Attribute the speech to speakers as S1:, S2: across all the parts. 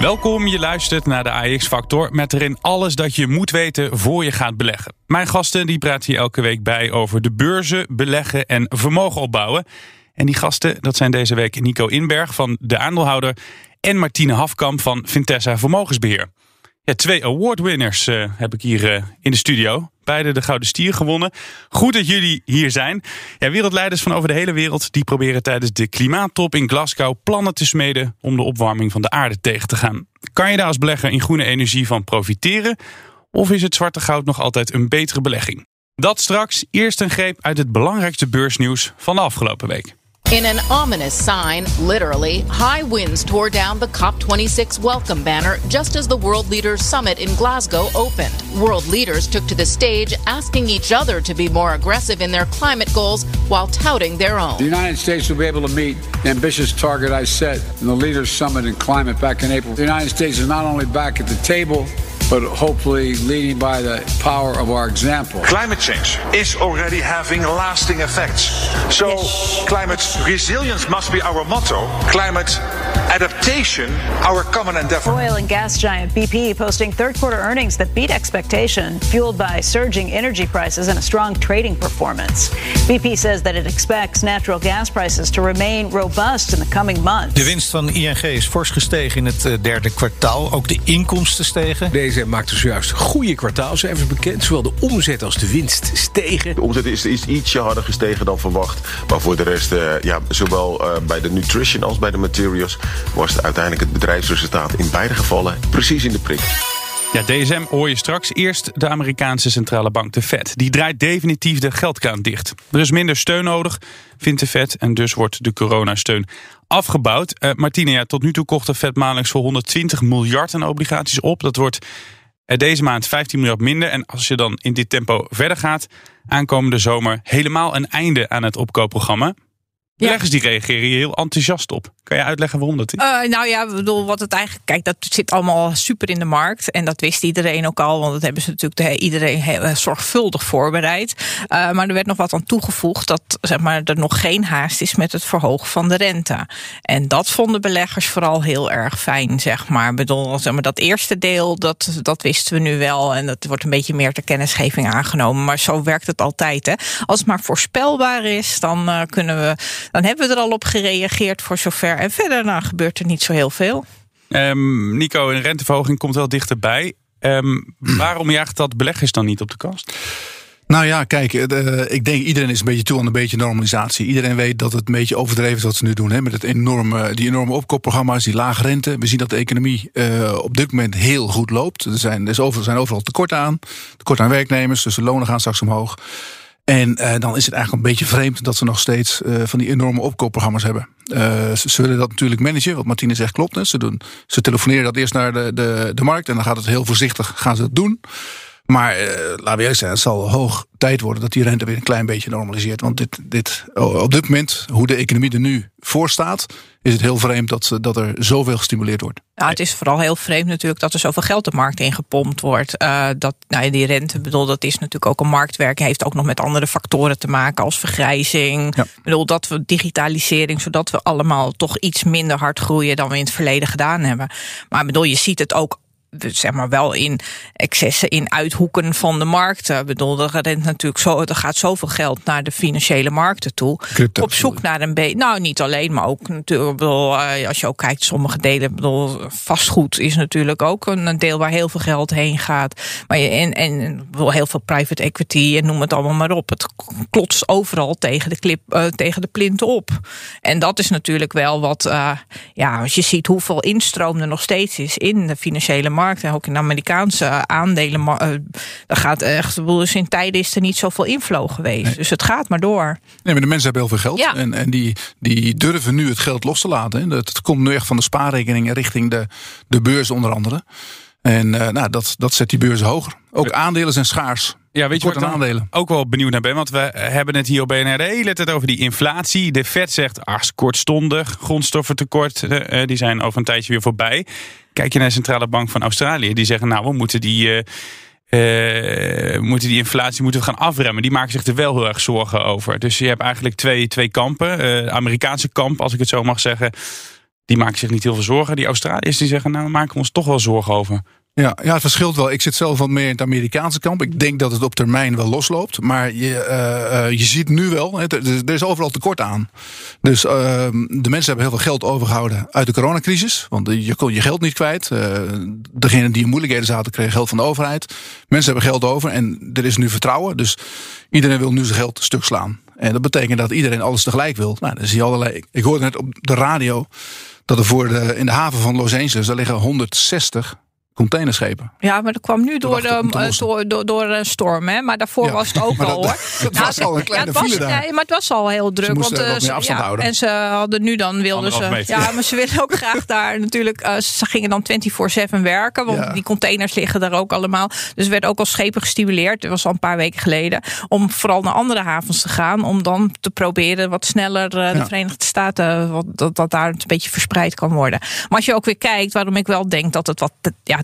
S1: Welkom, je luistert naar de AX Factor met erin alles dat je moet weten voor je gaat beleggen. Mijn gasten die praten hier elke week bij over de beurzen, beleggen en vermogen opbouwen. En die gasten, dat zijn deze week Nico Inberg van De Aandeelhouder en Martine Hafkamp van Vintessa Vermogensbeheer. Ja, twee awardwinners uh, heb ik hier uh, in de studio. Beide de Gouden Stier gewonnen. Goed dat jullie hier zijn. Ja, wereldleiders van over de hele wereld die proberen tijdens de klimaattop in Glasgow plannen te smeden om de opwarming van de aarde tegen te gaan. Kan je daar als belegger in groene energie van profiteren? Of is het zwarte goud nog altijd een betere belegging? Dat straks. Eerst een greep uit het belangrijkste beursnieuws van de afgelopen week.
S2: In an ominous sign, literally, high winds tore down the COP26 welcome banner just as the World Leaders Summit in Glasgow opened. World leaders took to the stage asking each other to be more aggressive in their climate goals while touting their own.
S3: The United States will be able to meet the ambitious target I set in the Leaders Summit in climate back in April. The United States is not only back at the table, but hopefully leading by the power of our example.
S4: Climate change is already having lasting effects. So, yes. climate resilience must be our motto. Climate adaptation, our common endeavor.
S5: Oil and gas giant BP posting third quarter earnings that beat expectation, fueled by surging energy prices and a strong trading performance. BP says that it expects natural gas prices to remain robust in the coming months.
S6: De winst van ING is fors gestegen in het derde kwartaal. Ook de inkomsten stegen.
S7: Deze maakte zojuist goede kwartaalcijfers bekend. Zowel de omzet als de winst stegen.
S8: De omzet is, is ietsje harder gestegen dan verwacht. Maar voor de rest, uh, ja, zowel uh, bij de nutrition als bij de materials... was uiteindelijk het bedrijfsresultaat in beide gevallen precies in de prik.
S1: Ja, DSM hoor je straks. Eerst de Amerikaanse centrale bank, de Fed. Die draait definitief de geldkraan dicht. Er is minder steun nodig, vindt de Fed. En dus wordt de coronasteun afgebouwd. Uh, Martine, ja, tot nu toe kocht de Fed maandelijks voor 120 miljard aan obligaties op. Dat wordt uh, deze maand 15 miljard minder. En als je dan in dit tempo verder gaat, aankomende zomer helemaal een einde aan het opkoopprogramma. Beleggers die reageren hier heel enthousiast op. Kan je uitleggen waarom dat is?
S9: Uh, nou ja, bedoel, wat het eigenlijk. Kijk, dat zit allemaal super in de markt. En dat wist iedereen ook al. Want dat hebben ze natuurlijk de, iedereen heel zorgvuldig voorbereid. Uh, maar er werd nog wat aan toegevoegd. Dat zeg maar, er nog geen haast is met het verhogen van de rente. En dat vonden beleggers vooral heel erg fijn. Zeg maar. Bedoel, zeg maar, dat eerste deel, dat, dat wisten we nu wel. En dat wordt een beetje meer ter kennisgeving aangenomen. Maar zo werkt het altijd. Hè. Als het maar voorspelbaar is, dan uh, kunnen we. Dan hebben we er al op gereageerd voor zover. En verder nou, gebeurt er niet zo heel veel.
S1: Um, Nico, een renteverhoging komt wel dichterbij. Um, waarom jaagt dat beleggers dan niet op de kast?
S10: Nou ja, kijk, uh, ik denk iedereen is een beetje toe aan een beetje normalisatie. Iedereen weet dat het een beetje overdreven is wat ze nu doen. Hè, met het enorme, die enorme opkoopprogramma's, die lage rente. We zien dat de economie uh, op dit moment heel goed loopt. Er zijn, er is overal, zijn overal tekort aan. Tekort aan werknemers, dus de lonen gaan straks omhoog. En uh, dan is het eigenlijk een beetje vreemd dat ze nog steeds uh, van die enorme opkoopprogramma's hebben. Uh, ze, willen dat natuurlijk managen. Wat Martine zegt klopt. Hè. Ze, doen, ze telefoneren dat eerst naar de, de, de markt en dan gaat het heel voorzichtig gaan ze het doen. Maar uh, laten we eerlijk zijn, het zal hoog tijd worden dat die rente weer een klein beetje normaliseert. Want dit, dit, op dit moment, hoe de economie er nu voor staat, is het heel vreemd dat, dat er zoveel gestimuleerd wordt.
S9: Nou, het is vooral heel vreemd natuurlijk dat er zoveel geld de markt ingepompt wordt. Uh, dat, nou ja, die rente, bedoel, dat is natuurlijk ook een marktwerk. Heeft ook nog met andere factoren te maken als vergrijzing. Ja. bedoel, dat we digitalisering, zodat we allemaal toch iets minder hard groeien dan we in het verleden gedaan hebben. Maar bedoel, je ziet het ook zeg maar wel in excessen in uithoeken van de markten. Ik bedoel, er rent natuurlijk zo, er gaat zoveel geld naar de financiële markten toe.
S10: Crypto,
S9: op zoek naar een beetje. Nou, niet alleen, maar ook natuurlijk. Bedoel, als je ook kijkt, sommige delen. Bedoel, vastgoed is natuurlijk ook een deel waar heel veel geld heen gaat. Maar je, en, en bedoel, heel veel private equity en noem het allemaal maar op. Het klotst overal tegen de, klip, uh, tegen de plint op. En dat is natuurlijk wel wat. Uh, ja, als je ziet hoeveel instroom er nog steeds is in de financiële markt markt en ook in de Amerikaanse aandelen. Uh, daar gaat echt, dus in tijden is er niet zoveel inflow geweest. Dus het gaat maar door.
S10: Nee, maar de mensen hebben heel veel geld. En, en die, die durven nu het geld los te laten. Dat, het komt nu echt van de spaarrekeningen richting de, de beurs onder andere. En uh, nou, dat, dat zet die beurzen hoger. Ook aandelen zijn schaars.
S1: Ja, weet je wat ik aandelen. ook wel benieuwd naar ben? Want we hebben het hier op BNR de hele tijd over die inflatie. De Fed zegt, ach, kortstondig, grondstoffentekort, uh, die zijn over een tijdje weer voorbij. Kijk je naar de Centrale Bank van Australië, die zeggen, nou, we moeten die... Uh, uh, moeten die inflatie moeten we gaan afremmen. Die maken zich er wel heel erg zorgen over. Dus je hebt eigenlijk twee, twee kampen. Uh, Amerikaanse kamp, als ik het zo mag zeggen. Die maken zich niet heel veel zorgen. Die Australiërs die zeggen, nou, we maken ons toch wel zorgen over.
S10: Ja, ja, het verschilt wel. Ik zit zelf wat meer in het Amerikaanse kamp. Ik denk dat het op termijn wel losloopt. Maar je, uh, je ziet nu wel, er is overal tekort aan. Dus uh, de mensen hebben heel veel geld overgehouden uit de coronacrisis. Want je kon je geld niet kwijt. Degenen die in moeilijkheden zaten kregen geld van de overheid. Mensen hebben geld over en er is nu vertrouwen. Dus iedereen wil nu zijn geld stuk slaan. En dat betekent dat iedereen alles tegelijk wil. Nou, dan zie je allerlei. Ik hoorde net op de radio dat er voor de, in de haven van Los Angeles, daar liggen 160 containerschepen.
S9: Ja, maar dat kwam nu door, de, uh, door, door, door een storm. Hè? Maar daarvoor was het ook al hoor.
S10: Het was al een kleine ja,
S9: file daar. Nee, maar het was al heel druk.
S10: Ze want, uh, ze, ja,
S9: En ze hadden nu dan wilden ze. Ja, maar ze willen ook graag daar natuurlijk. Uh, ze gingen dan 24-7 werken. Want die containers liggen daar ook allemaal. Dus er werd ook al schepen gestimuleerd. Dat was al een paar weken geleden. Om vooral naar andere havens te gaan. Om dan te proberen wat sneller de Verenigde Staten. Wat, dat, dat daar een beetje verspreid kan worden. Maar als je ook weer kijkt, waarom ik wel denk dat het wat. Ja,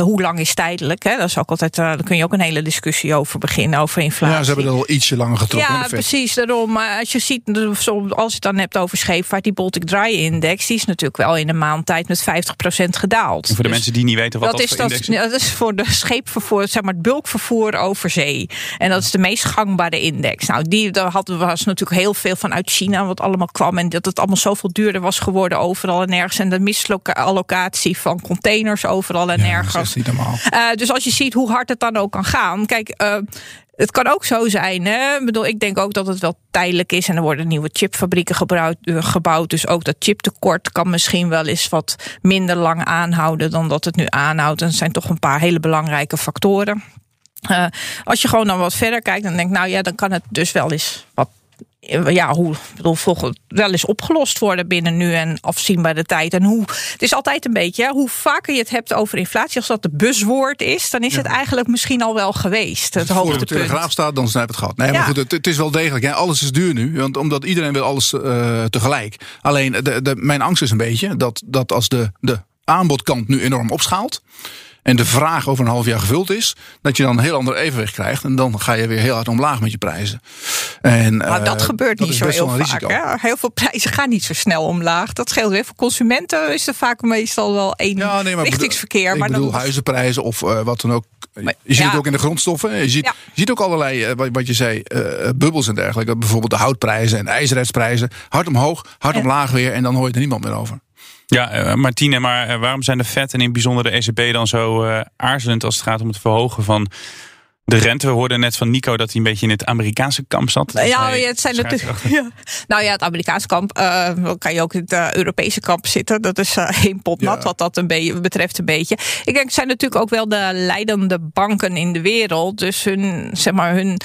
S9: hoe lang is tijdelijk? Hè? Dat is ook altijd, uh, daar kun je ook een hele discussie over beginnen, over inflatie.
S10: Ja, ze hebben er al ietsje langer getrokken.
S9: Ja, precies. Daarom, maar als je ziet, als je het dan hebt over scheepvaart, die Baltic Dry Index, die is natuurlijk wel in een maand tijd met 50% gedaald.
S1: En voor de dus mensen die niet weten wat dat,
S9: is,
S1: dat,
S9: is. dat is voor de scheepvervoer, zeg maar het bulkvervoer over zee. En dat is de meest gangbare index. Nou, die daar hadden was natuurlijk heel veel van uit China, wat allemaal kwam. En dat het allemaal zoveel duurder was geworden overal en nergens. En de misallocatie van containers overal en nergens.
S10: Dat is niet normaal.
S9: Uh, dus als je ziet hoe hard het dan ook kan gaan. Kijk, uh, het kan ook zo zijn. Hè? Ik, bedoel, ik denk ook dat het wel tijdelijk is. En er worden nieuwe chipfabrieken gebouwd, uh, gebouwd. Dus ook dat chiptekort kan misschien wel eens wat minder lang aanhouden dan dat het nu aanhoudt. En er zijn toch een paar hele belangrijke factoren. Uh, als je gewoon dan wat verder kijkt, dan denk ik, nou ja, dan kan het dus wel eens wat ja, hoe bedoel, wel eens opgelost worden binnen nu en afzienbare tijd. En hoe, het is altijd een beetje, hoe vaker je het hebt over inflatie, als dat de buswoord is, dan is het eigenlijk misschien al wel geweest. Het
S10: hoogtepunt. Als de telegraaf staat, dan snijpt het gat. Nee, maar goed, het, het, is wel degelijk. Hè. Alles is duur nu, want omdat iedereen wil alles uh, tegelijk. Alleen, de, de, mijn angst is een beetje dat, dat als de, de aanbodkant nu enorm opschaalt en de vraag over een half jaar gevuld is, dat je dan een heel ander evenwicht krijgt. En dan ga je weer heel hard omlaag met je prijzen. En,
S9: maar dat uh, gebeurt niet zo heel vaak. Hè? Heel veel prijzen gaan niet zo snel omlaag. Dat scheelt weer. Voor consumenten is er vaak meestal wel één ja, nee, maar richtingsverkeer.
S10: Ik
S9: maar
S10: bedoel, dan... huizenprijzen of uh, wat dan ook. Maar, je ziet ja. het ook in de grondstoffen. Je ziet, ja. je ziet ook allerlei, uh, wat, wat, je zei, bubbels en dergelijke. Bijvoorbeeld de houtprijzen en de ijzerheidsprijzen. Hard omhoog, hard omlaag weer. En dan hoor je er niemand meer over.
S1: Ja, uh, Martine, maar uh, waarom zijn de FED en in bijzonder de ECB dan zo uh, aarzelend als het gaat om het verhogen van de rente, we hoorden net van Nico dat hij een beetje in het Amerikaanse kamp zat.
S9: Ja, ja het zijn natuurlijk. Ja. Nou ja, het Amerikaanse kamp uh, kan je ook in het uh, Europese kamp zitten. Dat is uh, één pot nat, ja. wat dat een beetje betreft een beetje. Ik denk, het zijn natuurlijk ook wel de leidende banken in de wereld. Dus hun, zeg maar, hun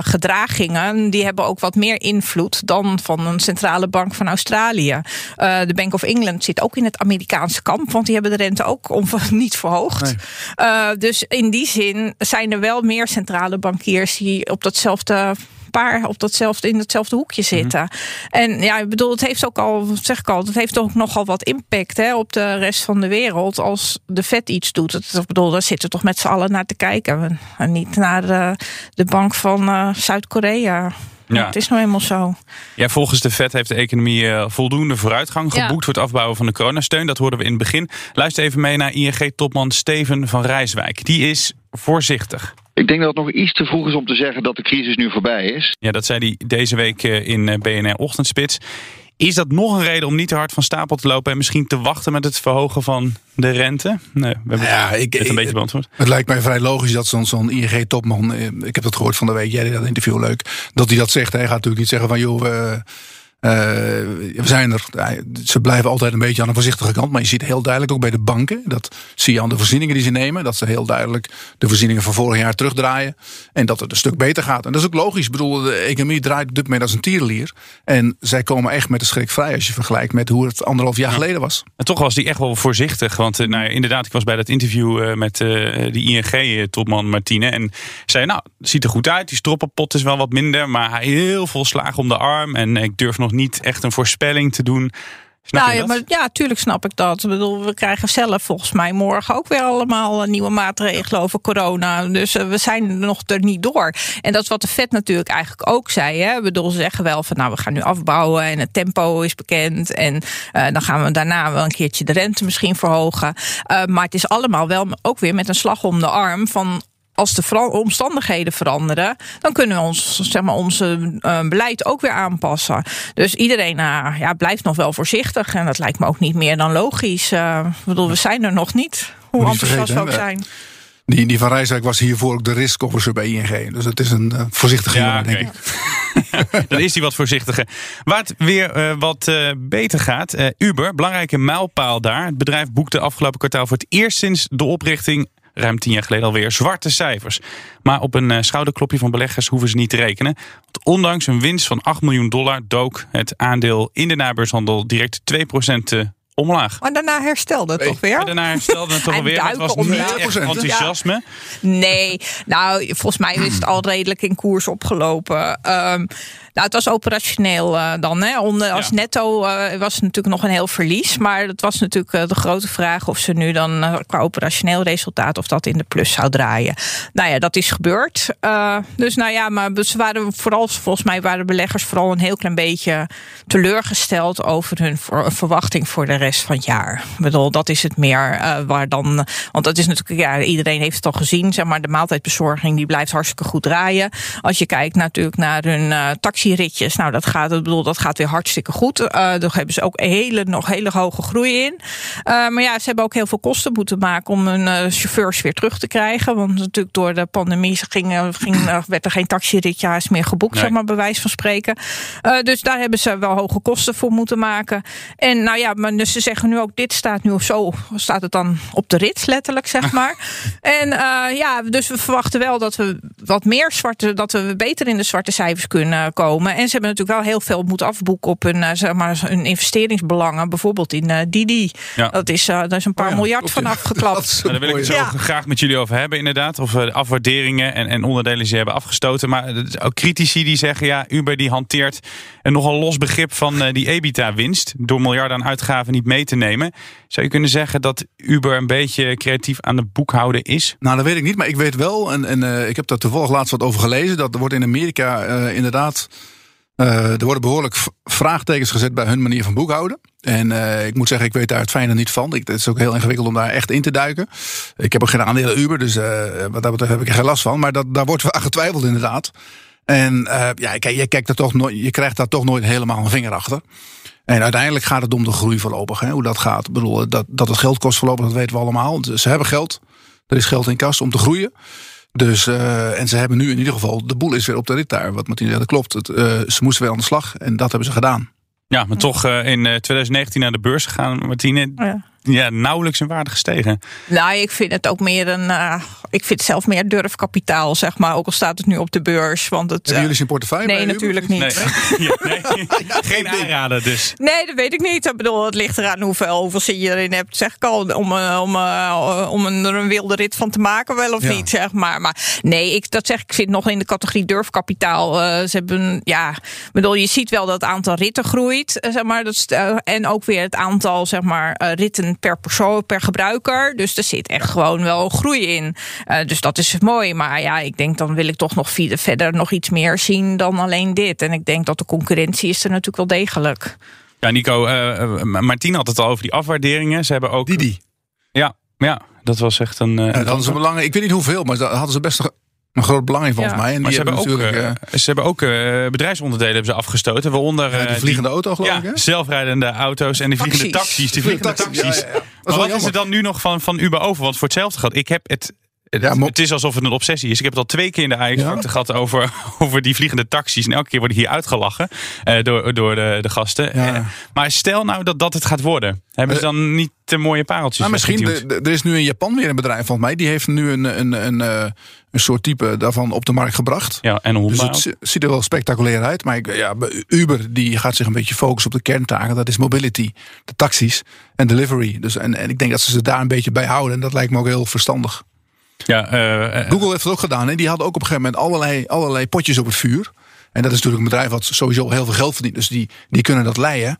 S9: gedragingen, die hebben ook wat meer invloed dan van een centrale bank van Australië. de Bank of England zit ook in het Amerikaanse kamp, want die hebben de rente ook om, niet verhoogd. Nee. dus in die zin zijn er wel meer meer centrale bankiers die op datzelfde paar op datzelfde, in hetzelfde hoekje zitten. Mm -hmm. En ja, ik bedoel, het heeft ook al, zeg ik al, het heeft ook nogal wat impact hè, op de rest van de wereld als de vet iets doet. Het, ik bedoel, daar zitten toch met z'n allen naar te kijken. En niet naar de, de bank van uh, Zuid-Korea. Ja. Het is nou eenmaal zo.
S1: Ja, volgens de Fed heeft de economie uh, voldoende vooruitgang geboekt ja. voor het afbouwen van de coronasteun. Dat hoorden we in het begin. Luister even mee naar ING-topman Steven van Rijswijk. Die is voorzichtig.
S11: Ik denk dat het nog iets te vroeg is om te zeggen dat de crisis nu voorbij is.
S1: Ja, dat zei hij deze week in BNR Ochtendspits. Is dat nog een reden om niet te hard van stapel te lopen en misschien te wachten met het verhogen van de rente? Nee, we hebben ja, ik, het een beetje beantwoord.
S10: Het lijkt mij vrij logisch dat zo'n zo'n ING-topman, ik heb dat gehoord van de week, jij deed dat interview leuk, dat hij dat zegt. Hij gaat natuurlijk niet zeggen van joh, uh, we zijn er, ze blijven altijd een beetje aan de voorzichtige kant. Maar je ziet heel duidelijk ook bij de banken. Dat zie je aan de voorzieningen die ze nemen. Dat ze heel duidelijk de voorzieningen van vorig jaar terugdraaien. En dat het een stuk beter gaat. En dat is ook logisch. Ik bedoel, de economie draait op dit moment als een tierenlier. En zij komen echt met de schrik vrij als je vergelijkt met hoe het anderhalf jaar geleden was.
S1: En toch was die echt wel voorzichtig. Want nou, inderdaad, ik was bij dat interview met uh, die ING-topman Martine. En zei, nou, het ziet er goed uit. Die stroppenpot is wel wat minder. Maar hij heel veel slagen om de arm. En ik durf nog niet echt een voorspelling te doen. Snap
S9: nou,
S1: je
S9: ja, maar, ja, tuurlijk snap ik dat. Ik bedoel, we krijgen zelf volgens mij morgen ook weer allemaal eh, nieuwe maatregelen over corona. Dus uh, we zijn nog er niet door. En dat is wat de Fed natuurlijk eigenlijk ook zei. Hè? Ik bedoel, ze zeggen wel van nou, we gaan nu afbouwen en het tempo is bekend. En uh, dan gaan we daarna wel een keertje de rente misschien verhogen. maar het is allemaal wel ook weer met een slag om de arm van als de omstandigheden veranderen, dan kunnen we ons, zeg maar, onze uh, beleid ook weer aanpassen. Dus iedereen uh, ja, blijft nog wel voorzichtig. En dat lijkt me ook niet meer dan logisch. Uh, ik bedoel, we zijn er nog niet. Hoe enthousiast we ook zijn.
S10: Die, die van Rijswijk was hiervoor ook de risk officer bij ING. Dus het is een uh, voorzichtige
S1: ja,
S10: jongen, denk ik.
S1: Dan is hij wat voorzichtiger. Waar het weer uh, wat uh, beter gaat. Uber, belangrijke mijlpaal daar. Het bedrijf boekte afgelopen kwartaal voor het eerst sinds de oprichting ruim tien jaar geleden alweer zwarte cijfers. Maar op een schouderklopje van beleggers hoeven ze niet te rekenen. Want ondanks een winst van 8 miljoen dollar dook het aandeel in de nabeurshandel direct 2% omlaag.
S9: Maar daarna herstelde het toch weer?
S1: Maar daarna herstelde het toch weer. Het was niet echt enthousiasme.
S9: Ja. Nee, nou volgens mij is het al redelijk in koers opgelopen. Um, nou, het was operationeel uh, dan. Hè. Onder, als ja. netto uh, was het natuurlijk nog een heel verlies. Maar het was natuurlijk uh, de grote vraag of ze nu dan qua operationeel resultaat... of dat in de plus zou draaien. Nou ja, dat is gebeurd. dus nou ja, maar ze waren vooral, volgens mij waren beleggers vooral een heel klein beetje teleurgesteld... over hun verwachting voor de rest van het jaar. Ik bedoel, dat is het meer waar dan... Want dat is natuurlijk, ja, iedereen heeft het al gezien. Zeg maar, de maaltijdbezorging die blijft hartstikke goed draaien. Als je kijkt natuurlijk naar hun taxi ritjes. Nou, dat gaat, ik bedoel, dat gaat weer hartstikke goed. Uh, daar hebben ze ook hele, nog hele hoge groei in. Uh, maar ja, ze hebben ook heel veel kosten moeten maken om hun uh, chauffeurs weer terug te krijgen. Want natuurlijk door de pandemie ging, ging, werd er geen taxiritjaars meer geboekt, nee. zeg maar, bij wijze van spreken. dus daar hebben ze wel hoge kosten voor moeten maken. En nou ja, maar dus ze zeggen nu ook, dit staat nu zo, staat het dan op de rit, letterlijk, zeg maar. en ja, dus we verwachten wel dat we wat meer zwarte, dat we beter in de zwarte cijfers kunnen komen. En ze hebben natuurlijk wel heel veel moeten afboeken op hun, uh, zeg maar, hun investeringsbelangen. Bijvoorbeeld in uh, Didi. Ja. Dat, is, uh, daar is een paar oh ja, miljard van afgeklapt.
S1: daar wil ik het zo ja. graag met jullie over hebben, inderdaad. Of de afwaarderingen en, en onderdelen die ze hebben afgestoten. Maar ook critici die zeggen, ja, Uber die hanteert een nogal los begrip van die EBITDA-winst. Door miljarden aan uitgaven niet mee te nemen. Zou je kunnen zeggen dat Uber een beetje creatief aan het boekhouden is?
S10: Nou, dat weet ik niet. Maar ik weet wel, en, en ik heb daar toevallig laatst wat over gelezen. Dat er wordt in Amerika inderdaad uh, er worden behoorlijk vraagtekens gezet bij hun manier van boekhouden. En uh, ik moet zeggen, ik weet daar het fijne niet van. Ik, het is ook heel ingewikkeld om daar echt in te duiken. Ik heb ook geen aandelen Uber, dus uh, wat dat betreft heb ik er geen last van. Maar dat, daar wordt aan getwijfeld inderdaad. En ja, kijk, je, kijkt toch je krijgt daar toch nooit helemaal een vinger achter. En uiteindelijk gaat het om de groei voorlopig. Hè, hoe dat gaat. Ik bedoel, dat, dat het geld kost voorlopig, dat weten we allemaal. Ze hebben geld. Er is geld in kas om te groeien. Dus, uh, en ze hebben nu in ieder geval, de boel is weer op de rit daar. Wat Martien zei, dat klopt. Het, uh, ze moesten weer aan de slag en dat hebben ze gedaan.
S1: Ja, maar toch uh, in 2019 naar de beurs gegaan, Martine. Ja ja, nauwelijks in waarde gestegen.
S9: Nou, ik vind het ook meer een. Uh, ik vind het zelf meer durfkapitaal, zeg maar. Ook al staat het nu op de beurs. Want het,
S10: Hebben jullie zijn portefeuille?
S9: Nee, natuurlijk niet.
S1: Nee. ja, nee. Geen aanraden, dus.
S9: Nee, dat weet ik niet. Ik bedoel, het ligt eraan hoeveel, hoeveel zin je erin hebt, zeg ik al. Om, om, uh, om een, er een wilde rit van te maken, wel of ja. niet, zeg maar. Maar nee, ik, dat zeg ik, zit nog in de categorie durfkapitaal. Uh, ze hebben, ja, ik bedoel, je ziet wel dat het aantal ritten groeit, zeg maar. Dat, en ook weer het aantal, zeg maar, ritten per persoon, per gebruiker. Dus er zit echt gewoon wel groei in. Uh, dus dat is mooi. Maar ja, ik denk dan wil ik toch nog verder nog iets meer zien dan alleen dit. En ik denk dat de concurrentie is er natuurlijk wel degelijk.
S1: Ja, Nico, uh, Martien had het al over die afwaarderingen. Ze hebben ook.
S10: Didi.
S1: Ja, ja, dat was echt een. Uh,
S10: ja, dat hadden ze. Ik weet niet hoeveel, maar dat hadden ze best een groot belang in volgens
S1: ja.
S10: mij. En
S1: maar
S10: die
S1: ze hebben, ook,
S10: natuurlijk,
S1: uh, ze hebben ook uh, bedrijfsonderdelen hebben ze afgestoten. Waaronder
S10: uh, die vliegende auto geloof
S1: ja,
S10: ik. Hè?
S1: zelfrijdende auto's en die
S9: taxis.
S1: vliegende taxis. Die vliegende taxis.
S10: Ja, ja,
S1: maar wat is er dan nu nog van, van Uber over? Want voor hetzelfde geld, ik heb het Het, het is alsof het een obsessie is. Ik heb het al twee keer in de ajax ja? gehad over, over die vliegende taxis. En elke keer worden hier uitgelachen uh, door, door de, de gasten. Ja. Uh, maar stel nou dat dat het gaat worden. Hebben ze dan niet te mooie pareltjes?
S10: Nou, misschien, de, de, er is nu in Japan weer een bedrijf, volgens mij. Die heeft nu een, een, een, een, een soort type daarvan op de markt gebracht.
S1: Ja, en
S10: dus het ziet er wel spectaculair uit. Maar ik, ja, Uber die gaat zich een beetje focussen op de kerntaken. Dat is mobility, de taxis en delivery. Dus, en, en ik denk dat ze ze daar een beetje bij houden. En dat lijkt me ook heel verstandig.
S1: Ja, uh,
S10: Google heeft het ook gedaan. Hè? Die hadden ook op een gegeven moment allerlei, allerlei potjes op het vuur. En dat is natuurlijk een bedrijf wat sowieso heel veel geld verdient. Dus die, die kunnen dat leiden.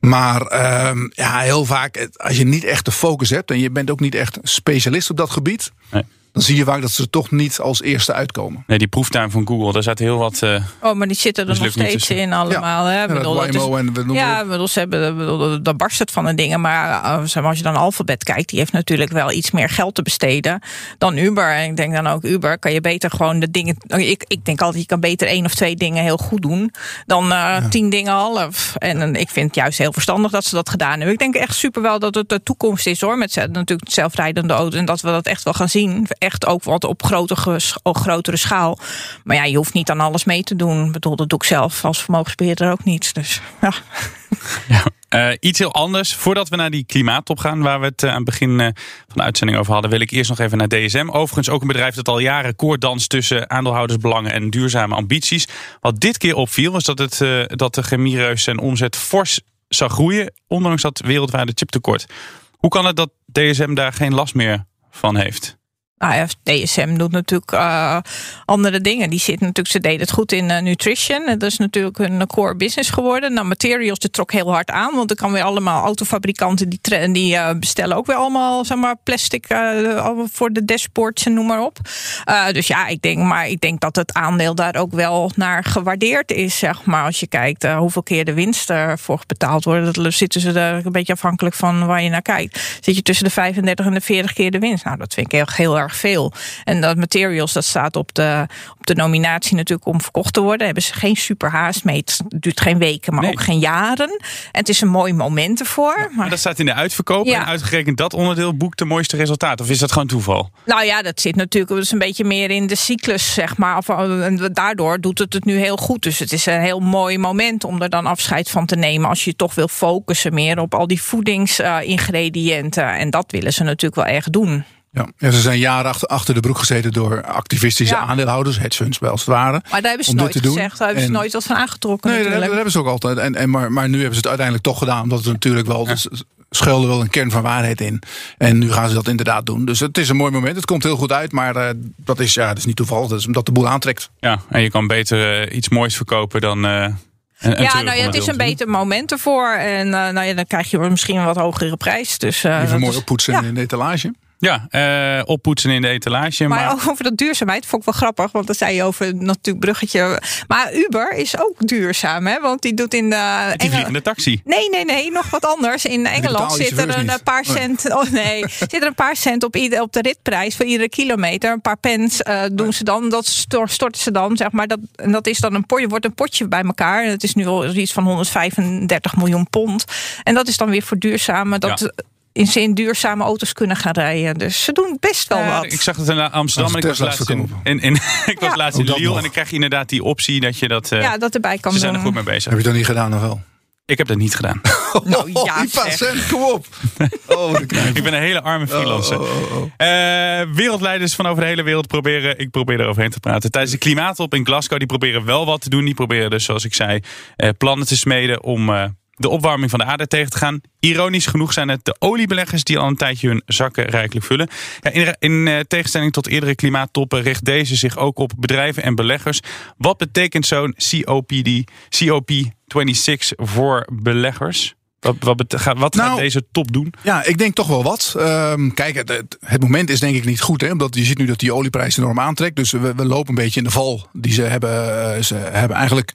S10: Maar uh, ja, heel vaak, als je niet echt de focus hebt. en je bent ook niet echt specialist op dat gebied. Nee dan zie je vaak dat ze toch niet als eerste uitkomen.
S1: Nee, die proeftuin van Google, daar zat heel wat. Uh,
S9: oh, maar die zitten er nog steeds in allemaal. Ja, hè? Bedoel,
S10: dat en we
S9: ja, bedoel, ze hebben, bedoel, daar barst het van de dingen. Maar uh, als je dan Alphabet kijkt, die heeft natuurlijk wel iets meer geld te besteden dan Uber. En ik denk dan ook, Uber kan je beter gewoon de dingen. Ik, ik denk altijd, je kan beter één of twee dingen heel goed doen dan uh, ja. tien dingen half. En ik vind het juist heel verstandig dat ze dat gedaan hebben. Ik denk echt super wel dat het de toekomst is hoor. Met natuurlijk zelfrijdende auto. En dat we dat echt wel gaan zien echt ook wat op grotere, grotere schaal. Maar ja, je hoeft niet aan alles mee te doen. Ik bedoel, dat doe zelf als vermogensbeheerder ook niet. Dus ja.
S1: Uh, iets heel anders. Voordat we naar die klimaattop gaan, waar we het uh, aan het begin uh, van de uitzending over hadden, wil ik eerst nog even naar DSM. Overigens ook een bedrijf dat al jaren koorddans tussen aandeelhoudersbelangen en duurzame ambities. Wat dit keer opviel, was dat, het, dat de chemiereus zijn omzet fors zag groeien, ondanks dat wereldwijde chiptekort. Hoe kan het dat DSM daar geen last meer van heeft?
S9: Nou DSM doet natuurlijk uh, andere dingen. Die zit natuurlijk, ze deden het goed in uh, nutrition. Dat is natuurlijk een core business geworden. Nou, materials, dat trok heel hard aan. Want er kan weer allemaal autofabrikanten die, die bestellen ook weer allemaal zeg maar, plastic voor de dashboards en noem maar op. dus ja, ik denk, maar ik denk dat het aandeel daar ook wel naar gewaardeerd is. Zeg maar, als je kijkt hoeveel keer de winst ervoor betaald wordt, dan zitten ze er een beetje afhankelijk van waar je naar kijkt. Zit je tussen de 35 en de 40 keer de winst. Nou, dat vind ik heel, heel erg veel. En dat materials, dat staat op de, op de nominatie natuurlijk om verkocht te worden. Daar hebben ze geen super haast mee. Het duurt geen weken, maar nee. ook geen jaren. En het is een mooi moment ervoor.
S1: Ja, maar dat staat in de uitverkoop. Ja. En uitgerekend dat onderdeel boekt de mooiste resultaat. Of is dat gewoon toeval?
S9: Nou ja, dat zit natuurlijk dus een beetje meer in de cyclus, zeg maar. En daardoor doet het het nu heel goed. Dus het is een heel mooi moment om er dan afscheid van te nemen. Als je toch wil focussen meer op al die voedingsingrediënten. en dat willen ze natuurlijk wel erg doen.
S10: Ja. ja, ze zijn jaren achter, achter de broek gezeten door activistische ja. aandeelhouders, hedge funds wel als het ware.
S9: Maar daar hebben ze nooit gezegd, daar hebben ze nooit wat van aangetrokken.
S10: Nee, dat, dat hebben ze ook altijd. En, en, maar, maar nu hebben ze het uiteindelijk toch gedaan, omdat het natuurlijk wel. Ja. schuilde wel een kern van waarheid in. En nu gaan ze dat inderdaad doen. Dus het is een mooi moment. Het komt heel goed uit. Maar uh, dat, is, ja, dat is niet toevallig. Dat is omdat de boel aantrekt.
S1: Ja, en je kan beter uh, iets moois verkopen dan. Uh, en,
S9: ja, nou ja, het is een beter moment ervoor. En nou ja, dan krijg je misschien een wat hogere prijs. Dus,
S10: Even mooi oppoetsen ja. in de etalage.
S1: Ja, uh, oppoetsen in de etalage.
S9: Maar, maar, over dat duurzaamheid vond ik wel grappig. Want dan zei je over natuurlijk bruggetje. Maar Uber is ook duurzaam, hè? Want die doet in de.
S1: Die vliegende taxi.
S9: Nee, nee, nee. Nog wat anders. In Engeland zit er een paar cent. Oh nee. zit er een paar cent op, ieder, op de ritprijs voor iedere kilometer. Een paar pence uh, doen ze dan. Dat storten ze dan, zeg maar. Dat, en dat is dan een potje, wordt een potje bij elkaar. En het is nu al iets van 135 miljoen pond. En dat is dan weer voor duurzame. Dat, ja in zin duurzame auto's kunnen gaan rijden. Dus ze doen best wel
S1: uh,
S9: wat.
S1: Ik zag het in Amsterdam en ik was laatst in, in, in, ik was ja. laatst in Lille en dan krijg je inderdaad die optie dat je dat. Uh,
S9: ja, dat erbij kan
S1: ze
S9: doen.
S1: zijn er goed mee bezig.
S10: Heb je dat niet gedaan nog wel?
S1: Ik heb dat niet gedaan.
S9: nou ja,
S10: kom op.
S1: Oh, ik ben een hele arme freelancer. Oh, oh, oh, uh, wereldleiders van over de hele wereld proberen, ik probeer er overheen te praten. Tijdens de klimaattop in Glasgow, die proberen wel wat te doen. Die proberen dus, zoals ik zei, uh, plannen te smeden om uh, de opwarming van de aarde tegen te gaan. Ironisch genoeg zijn het de oliebeleggers die al een tijdje hun zakken rijkelijk vullen. Ja, in, in uh, tegenstelling tot eerdere klimaattoppen richt deze zich ook op bedrijven en beleggers. Wat betekent zo'n COPD, COP26 voor beleggers? Wat, wat, wat nou, gaat deze top doen?
S10: Ja, ik denk toch wel wat. Um, kijk, het, het, moment is denk ik niet goed. Hè, omdat je ziet nu dat die olieprijs enorm aantrekt. Dus we, we lopen een beetje in de val die ze hebben. Uh, ze hebben eigenlijk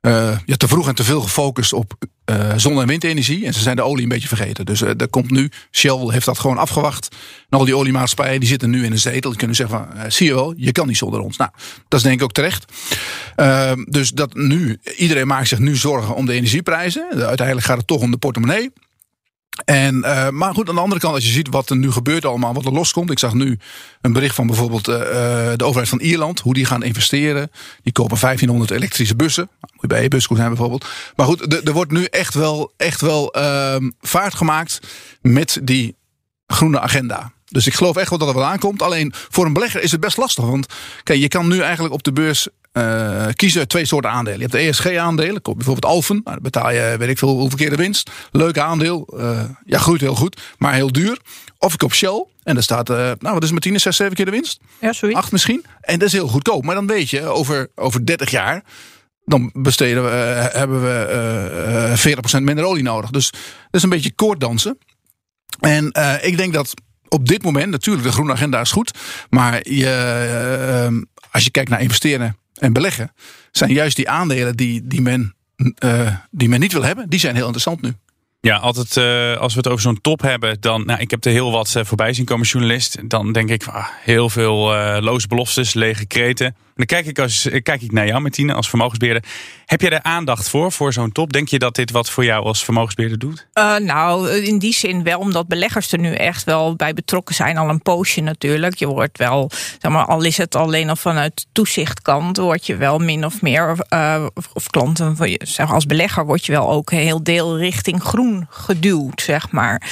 S10: uh, ja, te vroeg en te veel gefocust op uh, zon- en windenergie. En ze zijn de olie een beetje vergeten. Dus uh, er komt nu, Shell heeft dat gewoon afgewacht. En al die oliemaatschappijen die zitten nu in een zetel. Die kunnen zeggen van, zie je wel, je kan niet zonder ons. Nou, dat is denk ik ook terecht. dus dat nu, iedereen maakt zich nu zorgen om de energieprijzen. Uiteindelijk gaat het toch om de portemonnee. En, uh, maar goed, aan de andere kant, als je ziet wat er nu gebeurt allemaal, wat er loskomt. Ik zag nu een bericht van bijvoorbeeld uh, de overheid van Ierland, hoe die gaan investeren. Die kopen 1500 elektrische bussen. Nou, moet je bij e-bus zijn bijvoorbeeld. Maar goed, er wordt nu echt wel, echt wel uh, vaart gemaakt met die groene agenda. Dus ik geloof echt wel dat er wat aankomt. Alleen voor een belegger is het best lastig. Want kijk, je kan nu eigenlijk op de beurs uh, kiezen twee soorten aandelen. Je hebt de ESG-aandelen, bijvoorbeeld Alphen. Nou, dan betaal je, weet ik veel, hoeveel keer de winst. Leuk aandeel. Uh, ja, groeit heel goed, maar heel duur. Of ik koop Shell. En daar staat, uh, nou, wat is Martine, 6, 7 keer de winst?
S9: Ja, zoiets.
S10: Acht misschien. En dat is heel goedkoop. Maar dan weet je, over, over 30 jaar dan besteden we, hebben we uh, 40% minder olie nodig. Dus dat is een beetje koorddansen. En ik denk dat op dit moment, natuurlijk, de groene agenda is goed. Maar je, als je kijkt naar investeren en beleggen, zijn juist die aandelen die, die, men, uh, die men niet wil hebben, die zijn heel interessant nu.
S1: Ja, altijd uh, als we het over zo'n top hebben, dan, nou, ik heb er heel wat uh, voorbij zien komen, journalist. Dan denk ik, ah, heel veel uh, loze beloftes, lege kreten. Dan kijk ik, als, kijk ik naar jou, Martine, als vermogensbeheerder. Heb je er aandacht voor, voor zo'n top? Denk je dat dit wat voor jou als vermogensbeheerder doet?
S9: nou, in die zin wel, omdat beleggers er nu echt wel bij betrokken zijn. Al een poosje natuurlijk. Je wordt wel, zeg maar, al is het alleen al vanuit toezichtkant, word je wel min of meer, of, klanten, zeg, als belegger word je wel ook heel deel richting groen geduwd, zeg maar.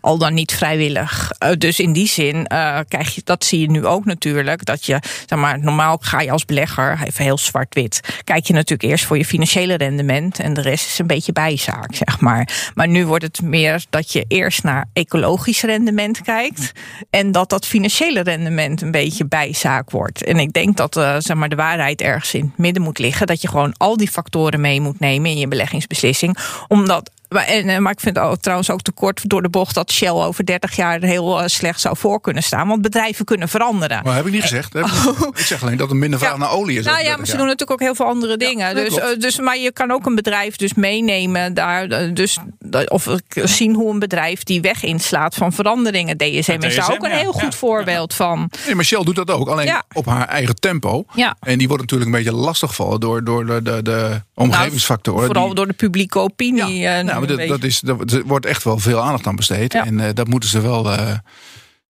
S9: Al dan niet vrijwillig. Dus in die zin krijg je, dat zie je nu ook natuurlijk. Dat je, zeg maar, normaal ga je als belegger, even heel zwart-wit, kijk je natuurlijk eerst voor je financiële rendement. En de rest is een beetje bijzaak, zeg maar. Maar nu wordt het meer dat je eerst naar ecologisch rendement kijkt. En dat dat financiële rendement een beetje bijzaak wordt. En ik denk dat zeg maar, de waarheid ergens in het midden moet liggen. Dat je gewoon al die factoren mee moet nemen in je beleggingsbeslissing. Omdat maar, en, maar ik vind trouwens ook tekort door de bocht dat Shell over 30 jaar heel uh, slecht zou voor kunnen staan. Want bedrijven kunnen veranderen.
S10: Maar heb ik niet gezegd. Ik, oh. ik, zeg alleen dat er minder vraag ja, naar olie is.
S9: Nou ja, maar ze doen natuurlijk ook heel veel andere dingen. Ja, dus, uh, dus, maar je kan ook een bedrijf dus meenemen daar. Dus, of zien hoe een bedrijf die weg inslaat van veranderingen. DSM, is daar ook een heel goed voorbeeld van.
S10: Nee, maar Shell doet dat ook. Alleen op haar eigen tempo. En die wordt natuurlijk een beetje lastiggevallen door, door de, de, de omgevingsfactoren. Nou,
S9: vooral die... door de publieke opinie.
S10: Maar dat, dat, is, dat, er wordt echt wel veel aandacht aan besteed. Ja. En uh, dat moeten ze wel uh,